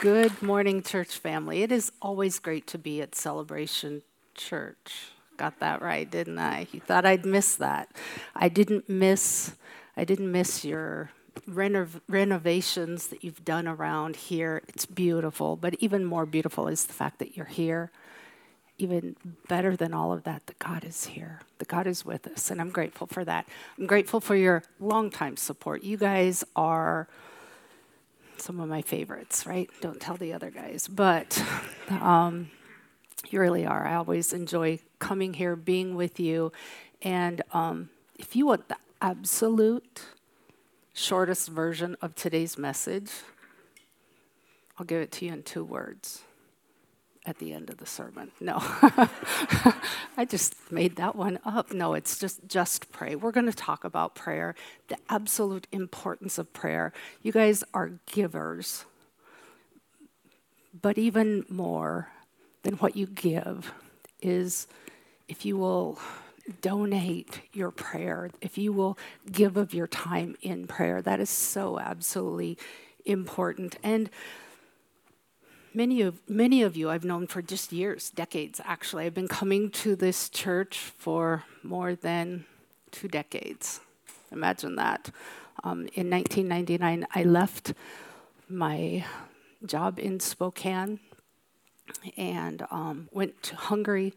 Good morning, church family. It is always great to be at Celebration Church. Got that right, didn't I? You thought I'd miss that. I didn't miss I didn't miss your renov- renovations that you've done around here. It's beautiful, but even more beautiful is the fact that you're here. Even better than all of that, that God is here, that God is with us, and I'm grateful for that. I'm grateful for your longtime support. You guys are some of my favorites, right? Don't tell the other guys. But um, you really are. I always enjoy coming here, being with you. And um, if you want the absolute shortest version of today's message, I'll give it to you in two words at the end of the sermon. No, I just made that one up. No, it's just just pray. We're going to talk about prayer, the absolute importance of prayer. You guys are givers, but even more than what you give is if you will donate your prayer, if you will give of your time in prayer. That is so absolutely important. And many of many of you I've known for just years, decades actually. I've been coming to this church for more than two decades. Imagine that. Um, in 1999, I left my job in Spokane and um, went to Hungary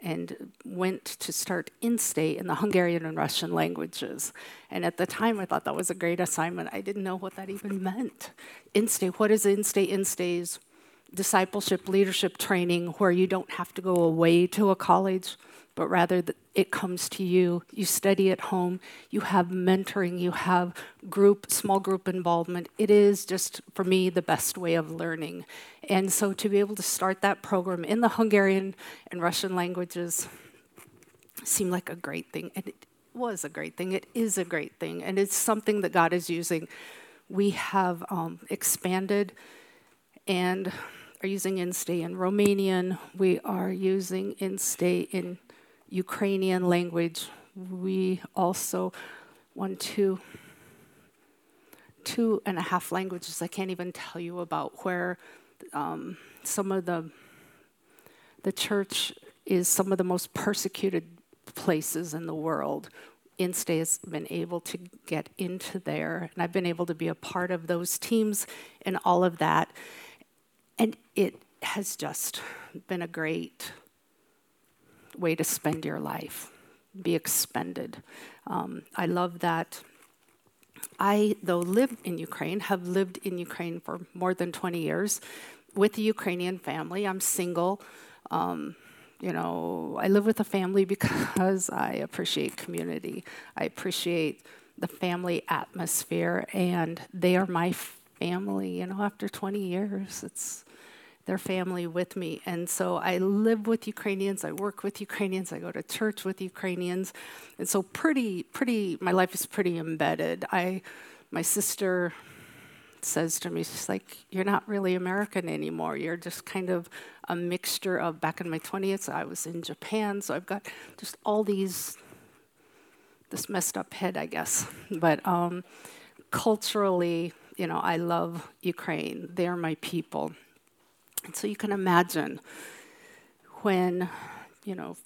and went to start INSTE in the Hungarian and Russian languages. And at the time, I thought that was a great assignment. I didn't know what that even meant. INSTE, what is INSTE? INSTE is discipleship leadership training where you don't have to go away to a college, but rather it comes to you. You study at home, you have mentoring, you have group, small group involvement. It is just, for me, the best way of learning. And so to be able to start that program in the Hungarian and Russian languages seemed like a great thing. And it was a great thing. It is a great thing. And it's something that God is using. We have um, expanded and are using INSTE in Romanian. We are using INSTE in Ukrainian language. We also want to two and a half languages I can't even tell you about where um, some of the the church is some of the most persecuted places in the world. INSTE has been able to get into there, and I've been able to be a part of those teams and all of that. And it has just been a great way to spend your life, be expended. Um, I love that. I, though live in Ukraine, have lived in Ukraine for more than 20 years with a Ukrainian family. I'm single. Um, you know, I live with a family because I appreciate community. I appreciate the family atmosphere, and they are my family. You know, after 20 years, it's their family with me. And so I live with Ukrainians, I work with Ukrainians, I go to church with Ukrainians. And so pretty pretty my life is pretty embedded. I my sister says to me, she's like, You're not really American anymore. You're just kind of a mixture of back in my 20s, I was in Japan, so I've got just all these, this messed up head, I guess. But um, culturally, you know, I love Ukraine. They're my people. And so you can imagine when, you know,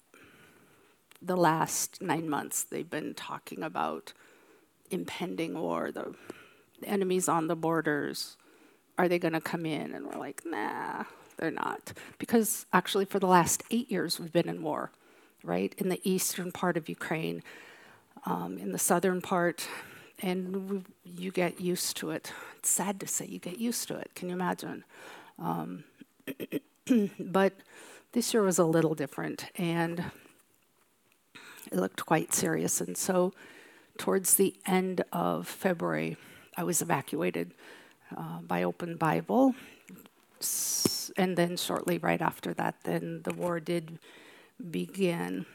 the last nine months they've been talking about impending war, the, the enemies on the borders. Are they going to come in? And we're like, nah, they're not. Because actually, for the last eight years, we've been in war, right? In the eastern part of Ukraine, um, in the southern part, and we, you get used to it. It's sad to say, you get used to it. Can you imagine? Um, but this year was a little different and it looked quite serious. And so, towards the end of February, I was evacuated uh, by Open Bible. And then, shortly right after that, then the war did begin.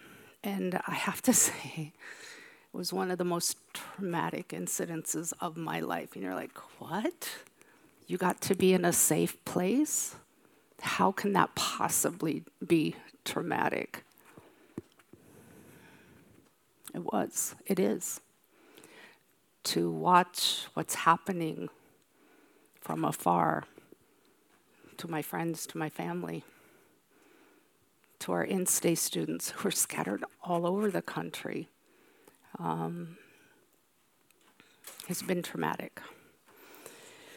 And I have to say, it was one of the most traumatic incidences of my life. And you're like, what? You got to be in a safe place? How can that possibly be traumatic? It was, it is. To watch what's happening from afar, to my friends, to my family, to our INSTE students who are scattered all over the country. Um, has been traumatic.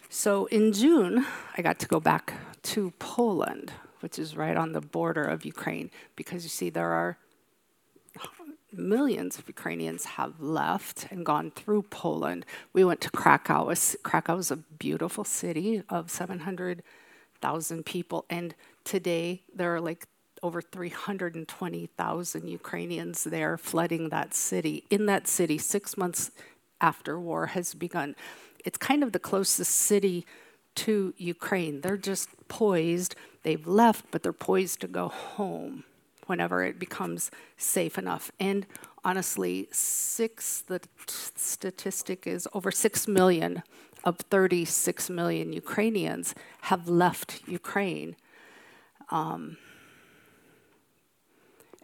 So in June, I got to go back to Poland, which is right on the border of Ukraine, because you see, there are millions of Ukrainians have left and gone through Poland. We went to Krakow. Krakow is a beautiful city of 700,000 people, and today there are like over 320,000 Ukrainians there flooding that city. In that city, six months after war has begun, it's kind of the closest city to Ukraine. They're just poised. They've left, but they're poised to go home whenever it becomes safe enough. And honestly, six, the statistic is over six million of 36 million Ukrainians have left Ukraine. Um,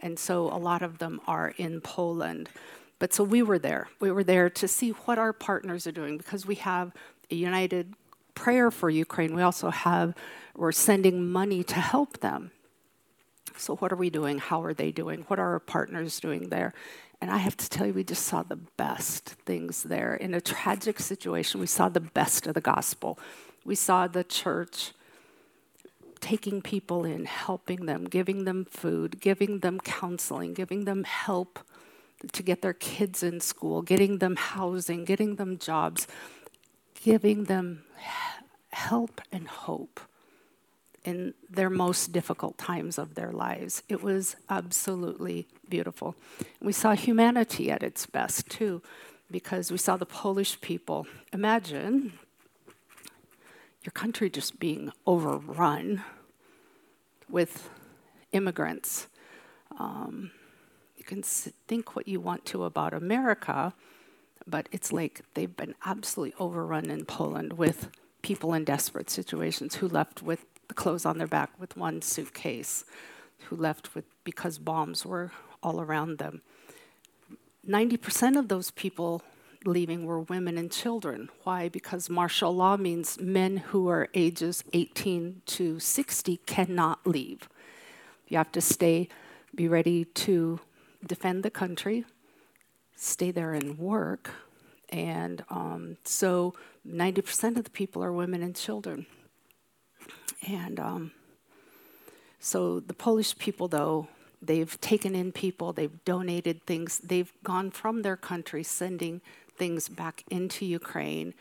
and so a lot of them are in Poland. But so we were there. We were there to see what our partners are doing because we have a united prayer for Ukraine. We also have, we're sending money to help them. So, what are we doing? How are they doing? What are our partners doing there? And I have to tell you, we just saw the best things there. In a tragic situation, we saw the best of the gospel. We saw the church taking people in, helping them, giving them food, giving them counseling, giving them help to get their kids in school, getting them housing, getting them jobs, giving them help and hope in their most difficult times of their lives. It was absolutely beautiful. We saw humanity at its best too, because we saw the Polish people. Imagine your country just being overrun with immigrants. Um, you can think what you want to about America, but it's like they've been absolutely overrun in Poland with people in desperate situations who left with the clothes on their back with one suitcase, who left with because bombs were all around them. 90% of those people leaving were women and children. Why? Because martial law means men who are ages 18 to 60 cannot leave. You have to stay, be ready to defend the country, stay there and work. And um, so 90% of the people are women and children. And um, so the Polish people, though, they've taken in people, they've donated things, they've gone from their country sending things back into Ukraine.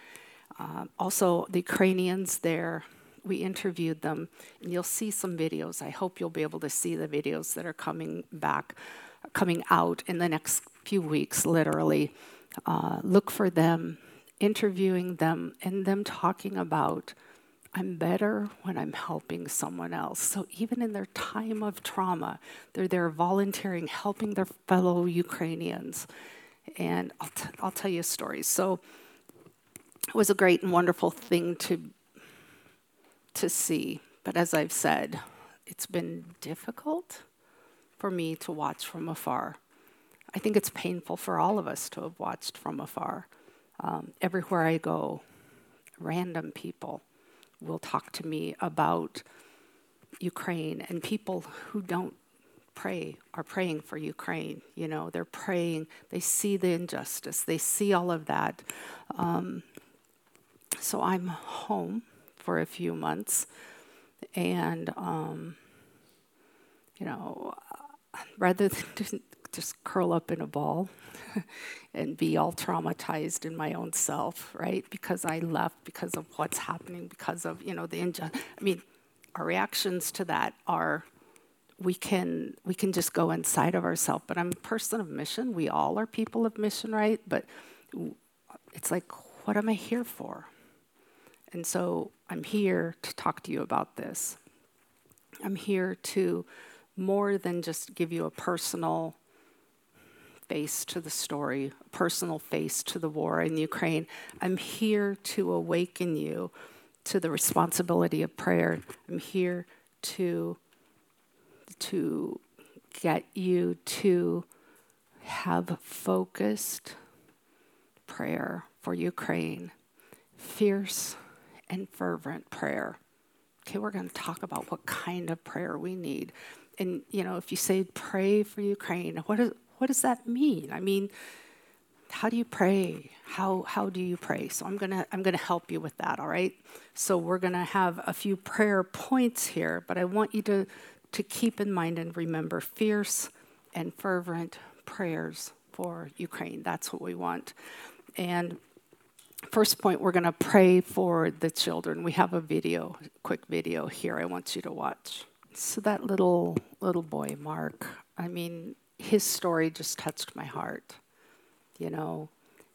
Uh, also, the Ukrainians there, we interviewed them, and you'll see some videos. I hope you'll be able to see the videos that are coming back coming out in the next few weeks, literally. Uh, look for them, interviewing them, and them talking about, I'm better when I'm helping someone else. So even in their time of trauma, they're there volunteering, helping their fellow Ukrainians. And I'll, t- I'll tell you a story. So it was a great and wonderful thing to, to see. But as I've said, it's been difficult for me to watch from afar. I think it's painful for all of us to have watched from afar. Um, everywhere I go, random people will talk to me about Ukraine, and people who don't pray are praying for Ukraine. You know, they're praying, they see the injustice, they see all of that. Um, so I'm home for a few months, and, um, you know, rather than just, curl up in a ball and be all traumatized in my own self, right? Because I left because of what's happening, because of, you know, the injustice. I mean, our reactions to that are we can we can just go inside of ourselves but i'm a person of mission we all are people of mission right but it's like what am i here for and so i'm here to talk to you about this i'm here to more than just give you a personal face to the story, a personal face to the war in Ukraine. I'm here to awaken you to the responsibility of prayer. I'm here to to get you to have focused prayer for Ukraine, fierce and fervent prayer Okay, we're going to talk about what kind of prayer we need. And, you know, if you say pray for Ukraine, what, is, what does that mean? I mean, how do you pray? How, how do you pray? So I'm gonna I'm gonna help you with that. All right. So we're gonna have a few prayer points here, but I want you to to keep in mind and remember fierce and fervent prayers for Ukraine. That's what we want. And first point, we're going to pray for the children. We have a video, quick video here. I want you to watch. So that little little boy, Mark. I mean, his story just touched my heart. You know,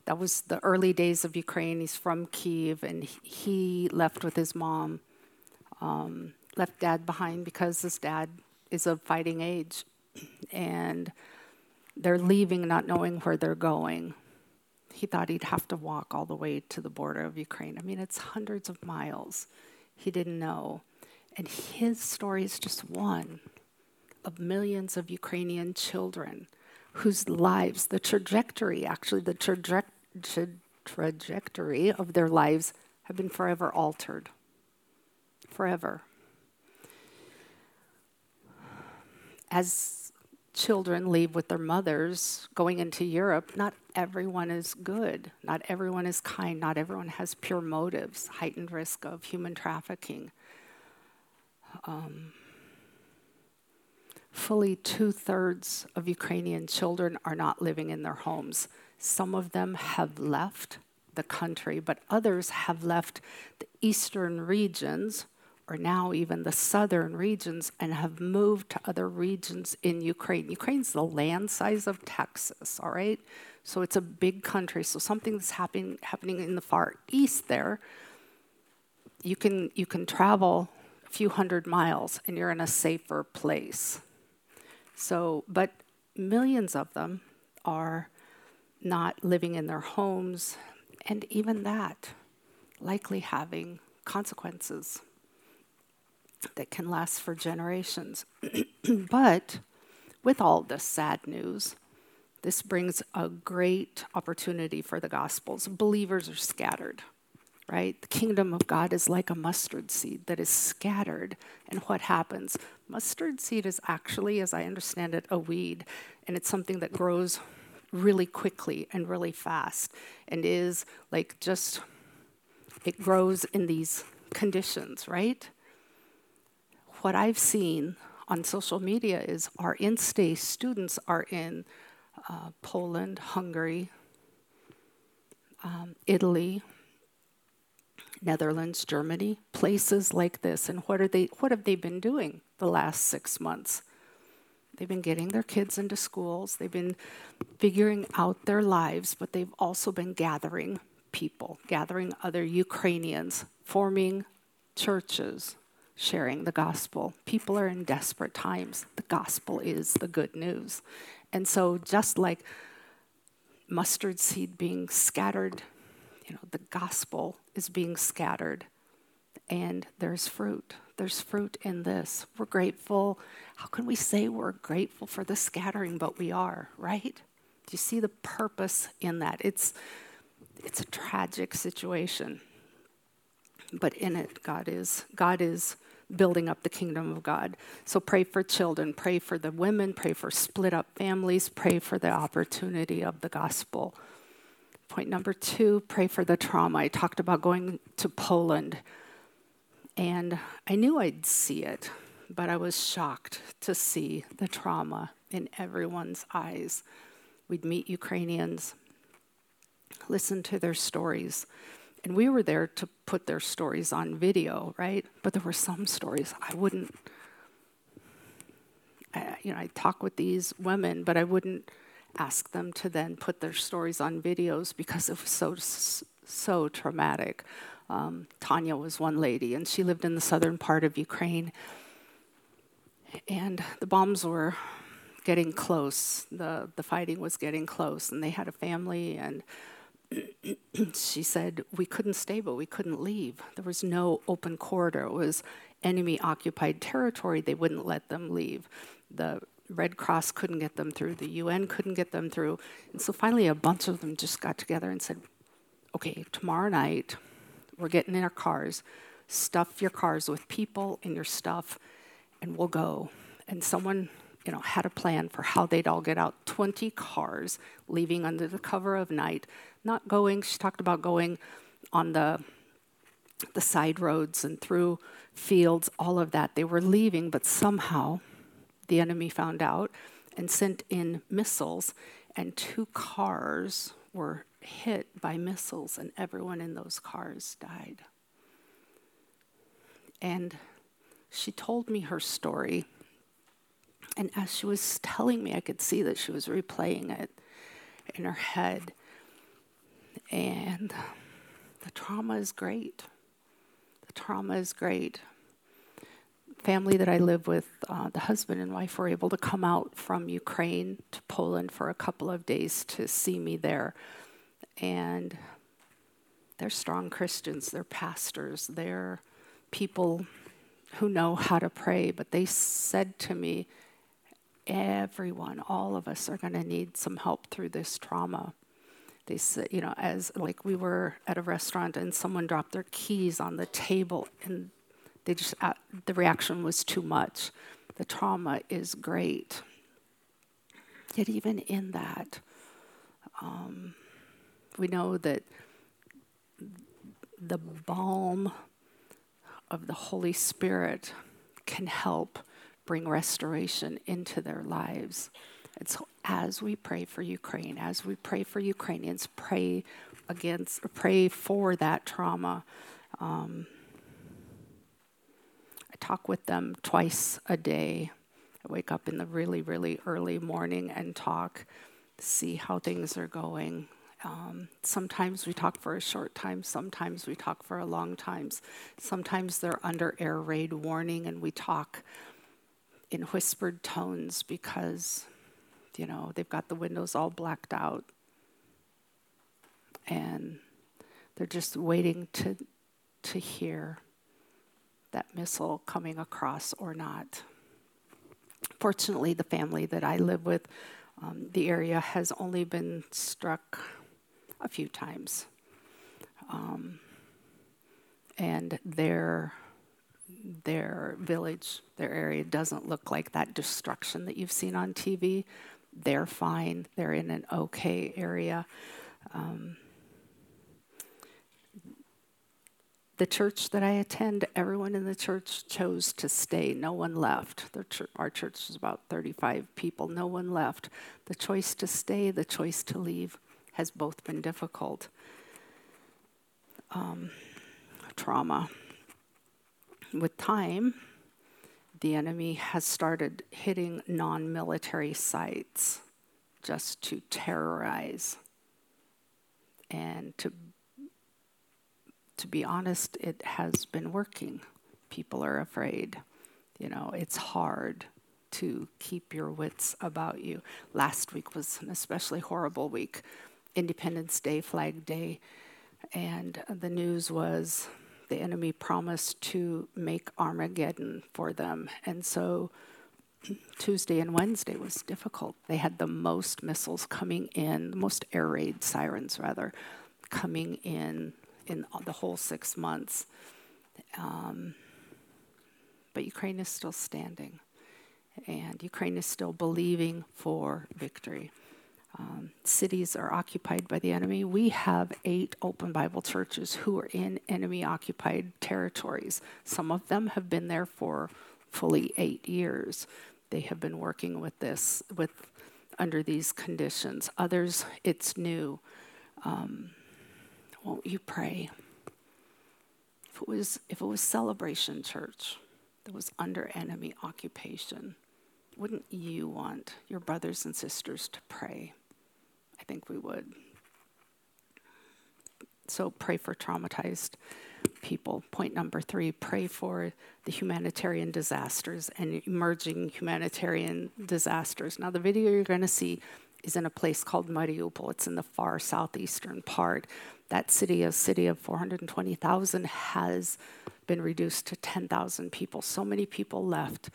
that was the early days of Ukraine. He's from Kiev, and he left with his mom, um, left dad behind because his dad is of fighting age, and they're leaving not knowing where they're going. He thought he'd have to walk all the way to the border of Ukraine. I mean, it's hundreds of miles. He didn't know. And his story is just one of millions of Ukrainian children whose lives, the trajectory, actually, the traje- tra- trajectory of their lives have been forever altered. Forever. As children leave with their mothers going into Europe, not everyone is good. Not everyone is kind. Not everyone has pure motives, heightened risk of human trafficking. Um, fully two thirds of Ukrainian children are not living in their homes. Some of them have left the country, but others have left the eastern regions, or now even the southern regions, and have moved to other regions in Ukraine. Ukraine's the land size of Texas, all right? So it's a big country. So something that's happening happening in the far east there, you can you can travel few hundred miles and you're in a safer place. So, but millions of them are not living in their homes, and even that likely having consequences that can last for generations. but with all this sad news, this brings a great opportunity for the Gospels. Believers are scattered, right? The kingdom of God is like a mustard seed that is scattered. And what happens? Mustard seed is actually, as I understand it, a weed, and it's something that grows really quickly and really fast and is like just, it grows in these conditions, right? What I've seen on social media is our INSTE students are in uh, Poland, Hungary, um, Italy, Netherlands, Germany, places like this. And what are they what have they been doing the last 6 months? They've been getting their kids into schools, they've been figuring out their lives, but they've also been gathering people, gathering other Ukrainians, forming churches, sharing the gospel. People are in desperate times. The gospel is the good news. And so just like mustard seed being scattered you know, the gospel is being scattered and there's fruit. There's fruit in this. We're grateful. How can we say we're grateful for the scattering, but we are, right? Do you see the purpose in that? It's it's a tragic situation. But in it, God is God is building up the kingdom of God. So pray for children, pray for the women, pray for split up families, pray for the opportunity of the gospel Point number two pray for the trauma. I talked about going to Poland, and I knew I'd see it, but I was shocked to see the trauma in everyone's eyes. We'd meet Ukrainians, listen to their stories. And we were there to put their stories on video, right? But there were some stories I wouldn't, I, you know, I talk with these women, but I wouldn't ask them to then put their stories on videos because it was so so traumatic. Um, Tanya was one lady, and she lived in the southern part of Ukraine. And the bombs were getting close. the The fighting was getting close, and they had a family. And she said we couldn't stay, but we couldn't leave. There was no open corridor. It was enemy occupied territory. They wouldn't let them leave. The Red Cross couldn't get them through, the UN couldn't get them through. And so finally, a bunch of them just got together and said, okay, tomorrow night, we're getting in our cars, stuff your cars with people and your stuff, and we'll go. And someone, you know, had a plan for how they'd all get out. 20 cars leaving under the cover of night, not going, she talked about going on the the side roads and through fields, all of that. They were leaving, but somehow the enemy found out and sent in missiles, and two cars were hit by missiles, and everyone in those cars died. And she told me her story. And as she was telling me, I could see that she was replaying it in her head. And the trauma is great. The trauma is great. Family that I live with, uh, the husband and wife were able to come out from Ukraine to Poland for a couple of days to see me there. And they're strong Christians, they're pastors, they're people who know how to pray. But they said to me, everyone, all of us are going to need some help through this trauma they said, you know, as like we were at a restaurant and someone dropped their keys on the table and they just, uh, the reaction was too much. The trauma is great. Yet, even in that, um, we know that the balm of the Holy Spirit can help bring restoration into their lives. And so, as we pray for Ukraine, as we pray for Ukrainians, pray against, pray for that trauma. Um, talk with them twice a day. I wake up in the really, really early morning and talk, see how things are going. Um, sometimes we talk for a short time, sometimes we talk for a long time. Sometimes they're under air raid warning and we talk in whispered tones because you know, they've got the windows all blacked out. And they're just waiting to, to hear that missile coming across or not. Fortunately, the family that I live with, um, the area has only been struck a few times. Um, and their their village, their area doesn't look like that destruction that you've seen on TV they're fine, they're in an okay area. Um, the church that I attend, everyone in the church chose to stay. No one left. our church is about 35 people. No one left. The choice to stay, the choice to leave has both been difficult. Um, trauma. With time, the enemy has started hitting non military sites just to terrorize. And to, to be honest, it has been working. People are afraid. You know, it's hard to keep your wits about you. Last week was an especially horrible week Independence Day, Flag Day. And the news was the enemy promised to make Armageddon for them. And so Tuesday and Wednesday was difficult. They had the most missiles coming in, the most air raid sirens, rather, coming in in the whole six months. Um, but Ukraine is still standing, and Ukraine is still believing for victory um, cities are occupied by the enemy. We have eight open Bible churches who are in enemy occupied territories. Some of them have been there for fully eight years. They have been working with this, with under these conditions. Others, it's new. Um, won't you pray? If it was, if it was Celebration Church that was under enemy occupation, wouldn't you want your brothers and sisters to pray? I think we would. So pray for traumatized people. Point number three pray for the humanitarian disasters and emerging humanitarian disasters. Now, the video you're going to see is in a place called Mariupol. It's in the far southeastern part. That city, a city of 420,000, has been reduced to 10,000 people. So many people left.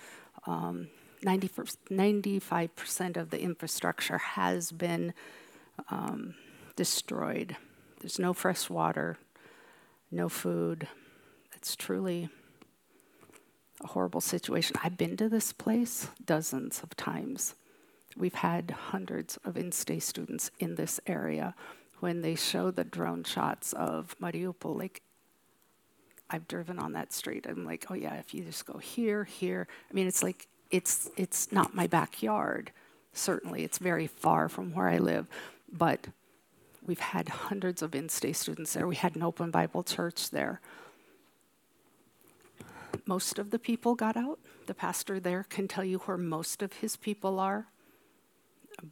Um, 90, 95% of the infrastructure has been um, destroyed. There's no fresh water, no food. it's truly a horrible situation. I've been to this place dozens of times. We've had hundreds of INSTE students in this area. When they show the drone shots of Mariupol, like I've driven on that street. I'm like, oh yeah, if you just go here, here. I mean, it's like it's it's not my backyard. Certainly, it's very far from where I live, but we've had hundreds of INSTE students there. We had an open Bible church there. Most of the people got out. The pastor there can tell you where most of his people are,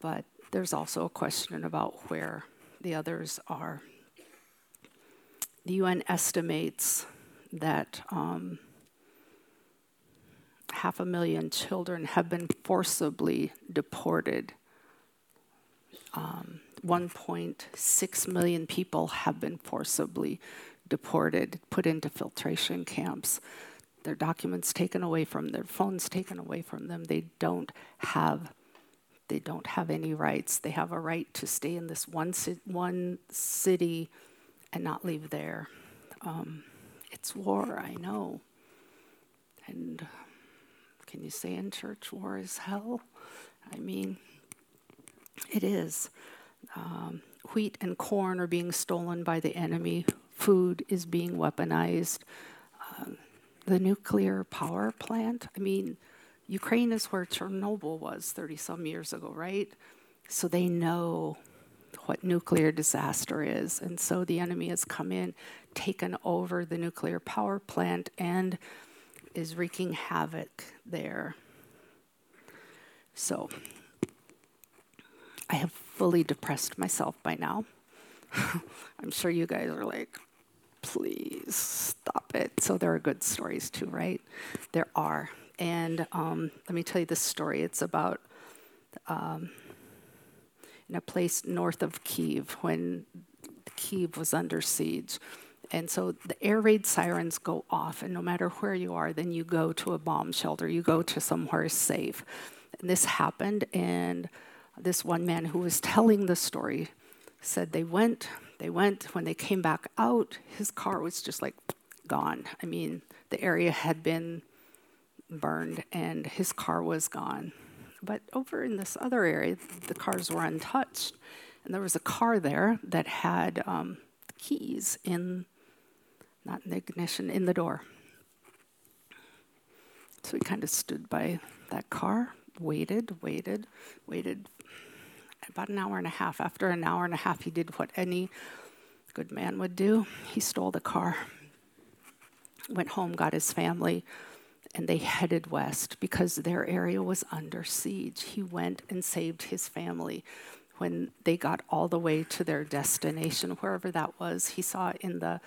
but there's also a question about where the others are. The UN estimates that um, half a million children have been forcibly deported. Um, 1.6 million people have been forcibly deported, put into filtration camps. Their documents taken away from their phones taken away from them. They don't have they don't have any rights. They have a right to stay in this one, one city and not leave there. Um, it's war, I know. And can you say in church war is hell? I mean, it is. Um, wheat and corn are being stolen by the enemy, food is being weaponized. Um, the nuclear power plant, I mean, Ukraine is where Chernobyl was 30 some years ago, right? So they know what nuclear disaster is. And so the enemy has come in, taken over the nuclear power plant, and is wreaking havoc there. So I have fully depressed myself by now. I'm sure you guys are like, please stop it. So there are good stories too, right? There are. And um, let me tell you this story. It's about um, in a place north of Kiev when Kiev was under siege. And so the air raid sirens go off, and no matter where you are, then you go to a bomb shelter, you go to somewhere safe. And this happened, and this one man who was telling the story said they went, they went, when they came back out, his car was just like gone. I mean, the area had been burned, and his car was gone. But over in this other area, the cars were untouched. And there was a car there that had um, keys in, not in the ignition, in the door. So we kind of stood by that car, waited, waited, waited about an hour and a half. After an hour and a half, he did what any good man would do. He stole the car, went home, got his family, and they headed west because their area was under siege. He went and saved his family. When they got all the way to their destination, wherever that was, he saw in the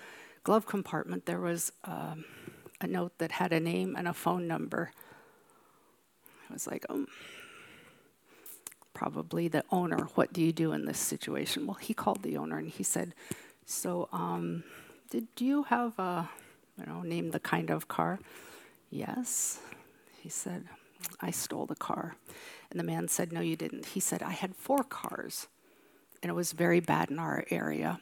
glove compartment there was um, a note that had a name and a phone number. I was like, um, probably the owner. What do you do in this situation? Well, he called the owner and he said, "So, um, did you have a, you know, name the kind of car?" Yes. He said, I stole the car. And the man said, No, you didn't. He said, I had four cars, and it was very bad in our area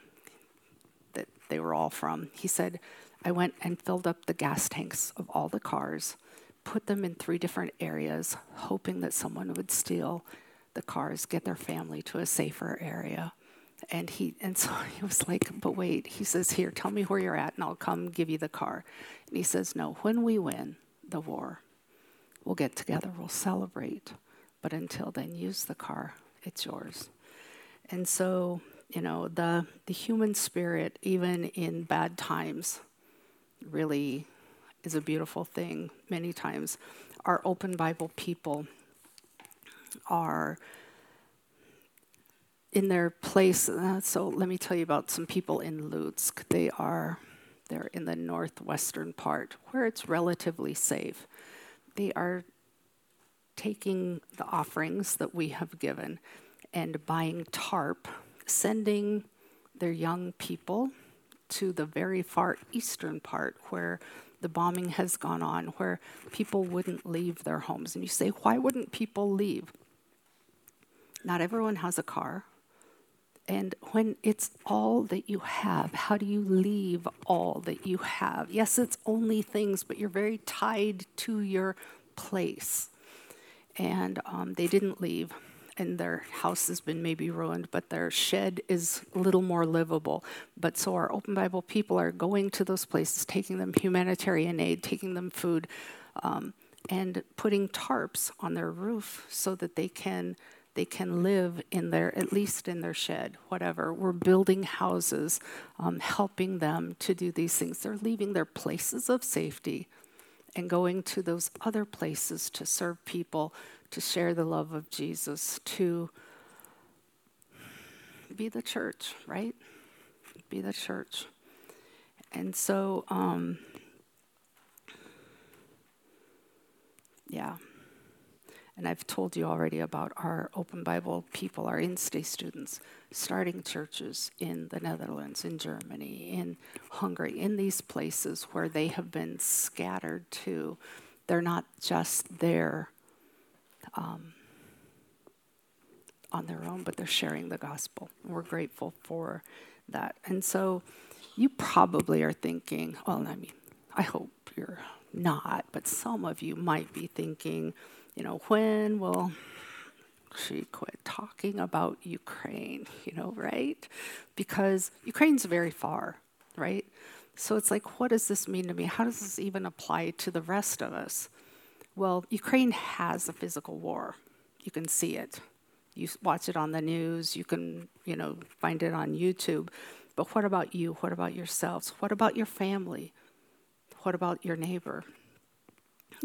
that they were all from. He said, I went and filled up the gas tanks of all the cars, put them in three different areas, hoping that someone would steal the cars, get their family to a safer area. And he and so he was like, but wait, he says, here, tell me where you're at and I'll come give you the car. And he says, no, when we win the war, we'll get together, we'll celebrate. But until then, use the car, it's yours. And so, you know, the the human spirit, even in bad times, really is a beautiful thing. Many times, our open Bible people are in their place. Uh, so let me tell you about some people in Lutsk. They are they're in the northwestern part where it's relatively safe. They are taking the offerings that we have given and buying tarp, sending their young people to the very far eastern part where the bombing has gone on, where people wouldn't leave their homes. And you say, why wouldn't people leave? Not everyone has a car And when it's all that you have, how do you leave all that you have? Yes, it's only things, but you're very tied to your place. And um, they didn't leave, and their house has been maybe ruined, but their shed is a little more livable. But so our Open Bible people are going to those places, taking them humanitarian aid, taking them food, um, and putting tarps on their roof so that they can they can live in their, at least in their shed, whatever. We're building houses, um, helping them to do these things. They're leaving their places of safety and going to those other places to serve people, to share the love of Jesus, to be the church, right? Be the church. And so, um, yeah. And I've told you already about our Open Bible people, our INSTE students, starting churches in the Netherlands, in Germany, in Hungary, in these places where they have been scattered to. They're not just there um, on their own, but they're sharing the gospel. We're grateful for that. And so you probably are thinking, well, I mean, I hope you're not, but some of you might be thinking, you know, when will she quit talking about Ukraine, you know, right? Because Ukraine's very far, right? So it's like, what does this mean to me? How does this even apply to the rest of us? Well, Ukraine has a physical war. You can see it. You watch it on the news, you can, you know, find it on YouTube. But what about you? What about yourselves? What about your family? What about your neighbor?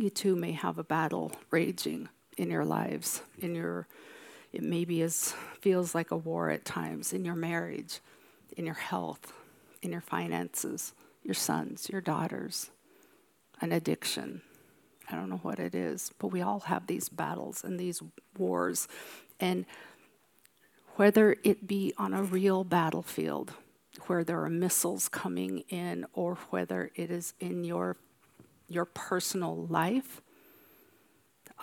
You too may have a battle raging in your lives, in your it maybe is feels like a war at times in your marriage, in your health, in your finances, your sons, your daughters, an addiction. I don't know what it is, but we all have these battles and these wars. And whether it be on a real battlefield where there are missiles coming in or whether it is in your your personal life.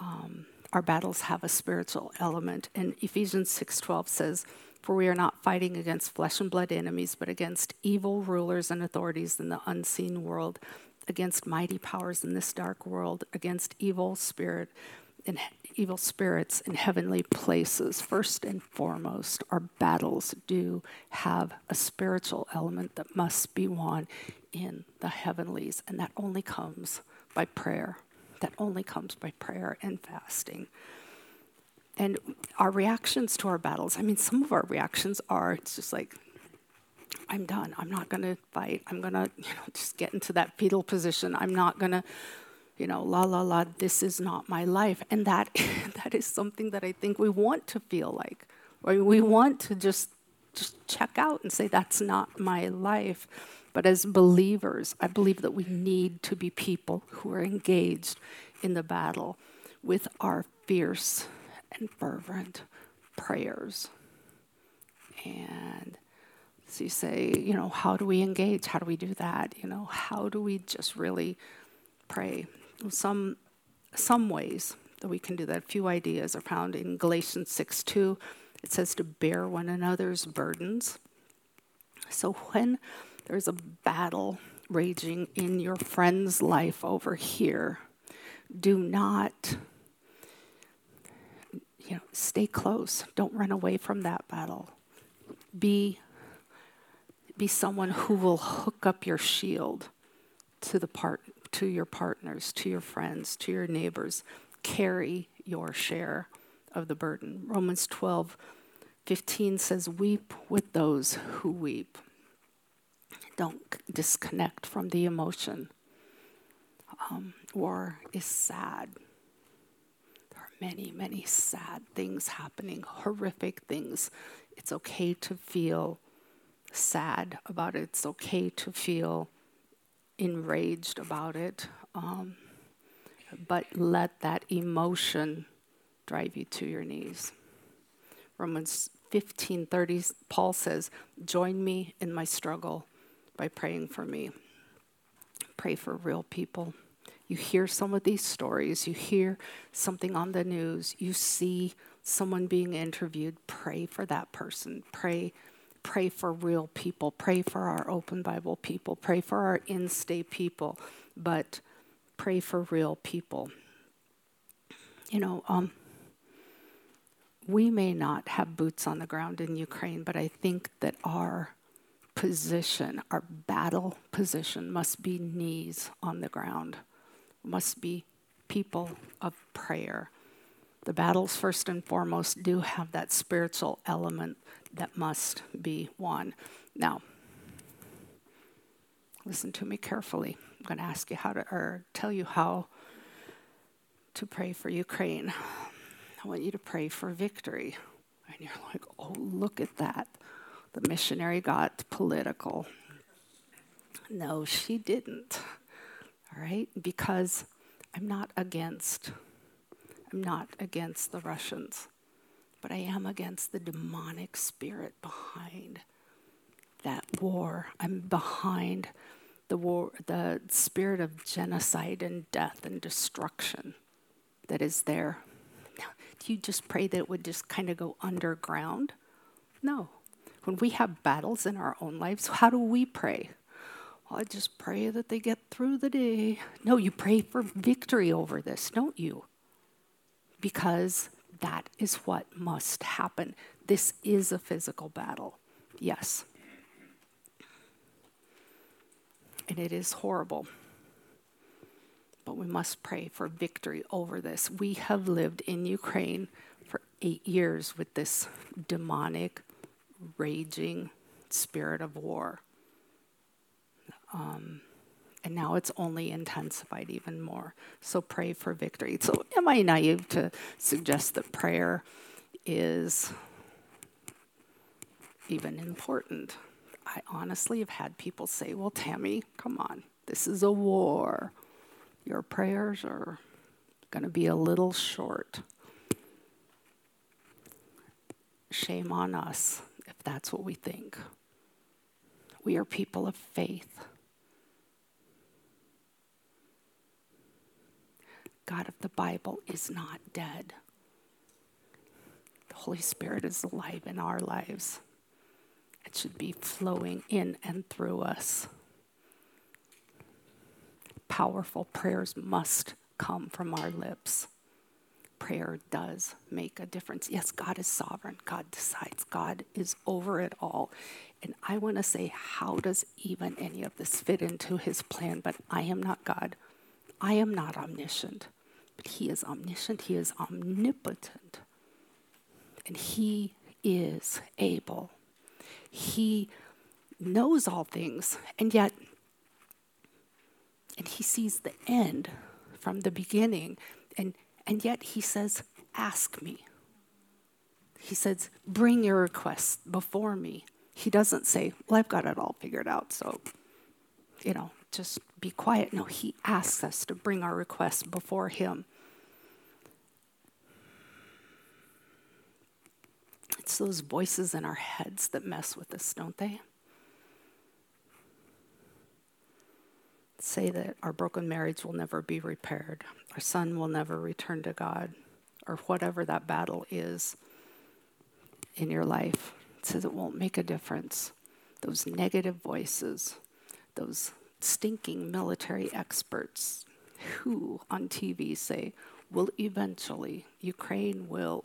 Um, our battles have a spiritual element, and Ephesians 6:12 says, "For we are not fighting against flesh and blood enemies, but against evil rulers and authorities in the unseen world, against mighty powers in this dark world, against evil spirit in evil spirits in heavenly places. First and foremost, our battles do have a spiritual element that must be won in the heavenlies, and that only comes by prayer. That only comes by prayer and fasting. And our reactions to our battles, I mean, some of our reactions are it's just like, I'm done. I'm not going to fight. I'm going to, you know, just get into that fetal position. I'm not going to, you know, la la la. This is not my life, and that that is something that I think we want to feel like. Or we want to just just check out and say that's not my life. But as believers, I believe that we need to be people who are engaged in the battle with our fierce and fervent prayers. And so you say, you know, how do we engage? How do we do that? You know, how do we just really pray? Some, some ways that we can do that. A few ideas are found in Galatians 6 2. It says to bear one another's burdens. So when there's a battle raging in your friend's life over here. Do not you know, stay close. Don't run away from that battle. Be be someone who will hook up your shield to the part to your partners, to your friends, to your neighbors. Carry your share of the burden. Romans 12, 15 says, Weep with those who weep. Don't disconnect from the emotion. Um, war is sad. There are many, many sad things happening, horrific things. It's okay to feel sad about it, it's okay to feel enraged about it. Um, but let that emotion drive you to your knees. Romans 15:30 Paul says, "Join me in my struggle by praying for me. Pray for real people You hear some of these stories, you hear something on the news, you see someone being interviewed, pray for that person. Pray pray for real people, pray for our open Bible people, pray for our INSTE people, but pray for real people. You know, um, we may not have boots on the ground in Ukraine, but I think that our position, our battle position, must be knees on the ground, must be people of prayer. The battles, first and foremost, do have that spiritual element that must be won. Now, listen to me carefully. I'm going to ask you how to, or tell you how to pray for Ukraine. I want you to pray for victory. And you're like, oh, look at that. The missionary got political. No, she didn't. All right? Because I'm not against I'm not against the Russians, but I am against the demonic spirit behind that war. I'm behind the war the spirit of genocide and death and destruction that is there. Now, do you just pray that it would just kind of go underground? No. When we have battles in our own lives, how do we pray? Well, I just pray that they get through the day. No, you pray for victory over this, don't you? Because that is what must happen. This is a physical battle. Yes. And it is horrible. But we must pray for victory over this. We have lived in Ukraine for eight years with this demonic, raging spirit of war. Um, and now it's only intensified even more. So pray for victory. So, am I naive to suggest that prayer is even important? I honestly have had people say, Well, Tammy, come on, this is a war. Your prayers are going to be a little short. Shame on us if that's what we think. We are people of faith. God of the Bible is not dead. The Holy Spirit is alive in our lives. It should be flowing in and through us. Powerful prayers must come from our lips. Prayer does make a difference. Yes, God is sovereign. God decides. God is over it all. And I want to say, how does even any of this fit into his plan? But I am not God. I am not omniscient. He is omniscient, He is omnipotent, and He is able. He knows all things, and yet, and He sees the end from the beginning, and, and yet He says, Ask me. He says, Bring your requests before me. He doesn't say, Well, I've got it all figured out, so, you know, just be quiet. No, he asks us to bring our requests before him. It's those voices in our heads that mess with us, don't they? Say that our broken marriage will never be repaired, our son will never return to God, or whatever that battle is in your life. It says it won't make a difference. Those negative voices, those stinking military experts who on TV say, will eventually, Ukraine will,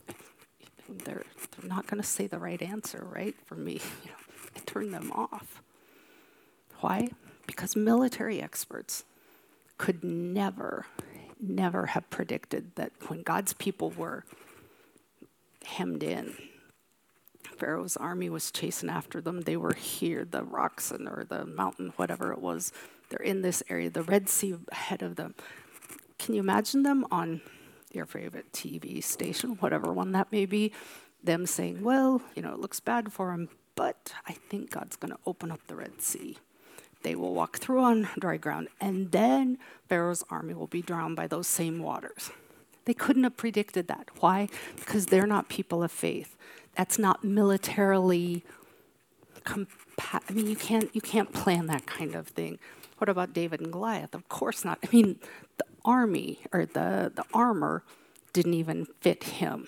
they're, they're not going to say the right answer, right? For me, you know, I turn them off. Why? Because military experts could never, never have predicted that when God's people were hemmed in, Pharaoh's army was chasing after them. They were here, the rocks and or the mountain, whatever it was. They're in this area, the Red Sea ahead of them. Can you imagine them on your favorite TV station, whatever one that may be, them saying, well, you know, it looks bad for them, but I think God's going to open up the Red Sea. They will walk through on dry ground, and then Pharaoh's army will be drowned by those same waters. They couldn't have predicted that. Why? Because they're not people of faith that's not militarily compa- I mean, you can't you can't plan that kind of thing. What about David and Goliath? Of course not. I mean, the army or the, the armor didn't even fit him.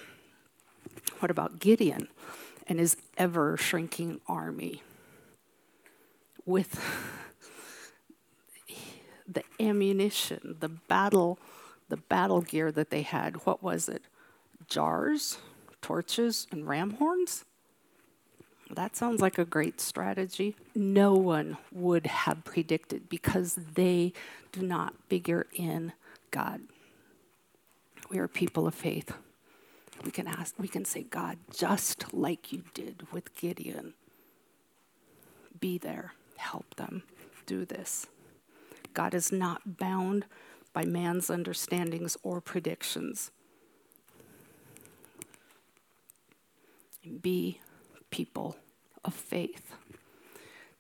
What about Gideon and his ever shrinking army? With the ammunition, the battle, the battle gear that they had, what was it? Jars, torches, and ram horns? That sounds like a great strategy. No one would have predicted because they do not figure in God. We are people of faith. We can ask, we can say, God, just like you did with Gideon, be there, help them, do this. God is not bound by man's understandings or predictions. Be people of faith.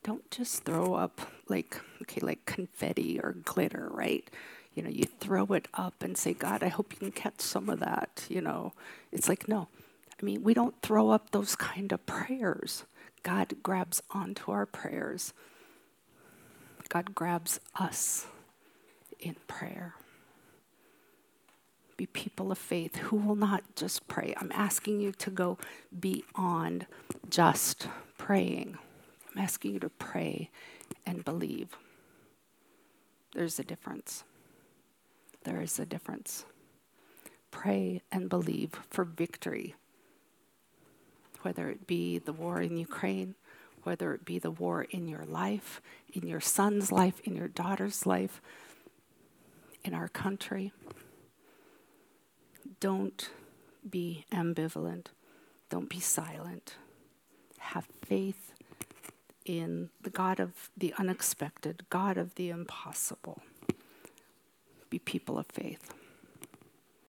Don't just throw up like okay, like confetti or glitter, right? You know, you throw it up and say, God, I hope you can catch some of that. You know, it's like, no. I mean, we don't throw up those kind of prayers. God grabs onto our prayers. God grabs us in prayer. Be people of faith who will not just pray. I'm asking you to go beyond just praying. I'm asking you to pray and believe. There's a difference. There is a difference. Pray and believe for victory, whether it be the war in Ukraine, whether it be the war in your life, in your son's life, in your daughter's life, in our country. Don't be ambivalent. Don't be silent. Have faith in the God of the unexpected, God of the impossible. Be people of faith.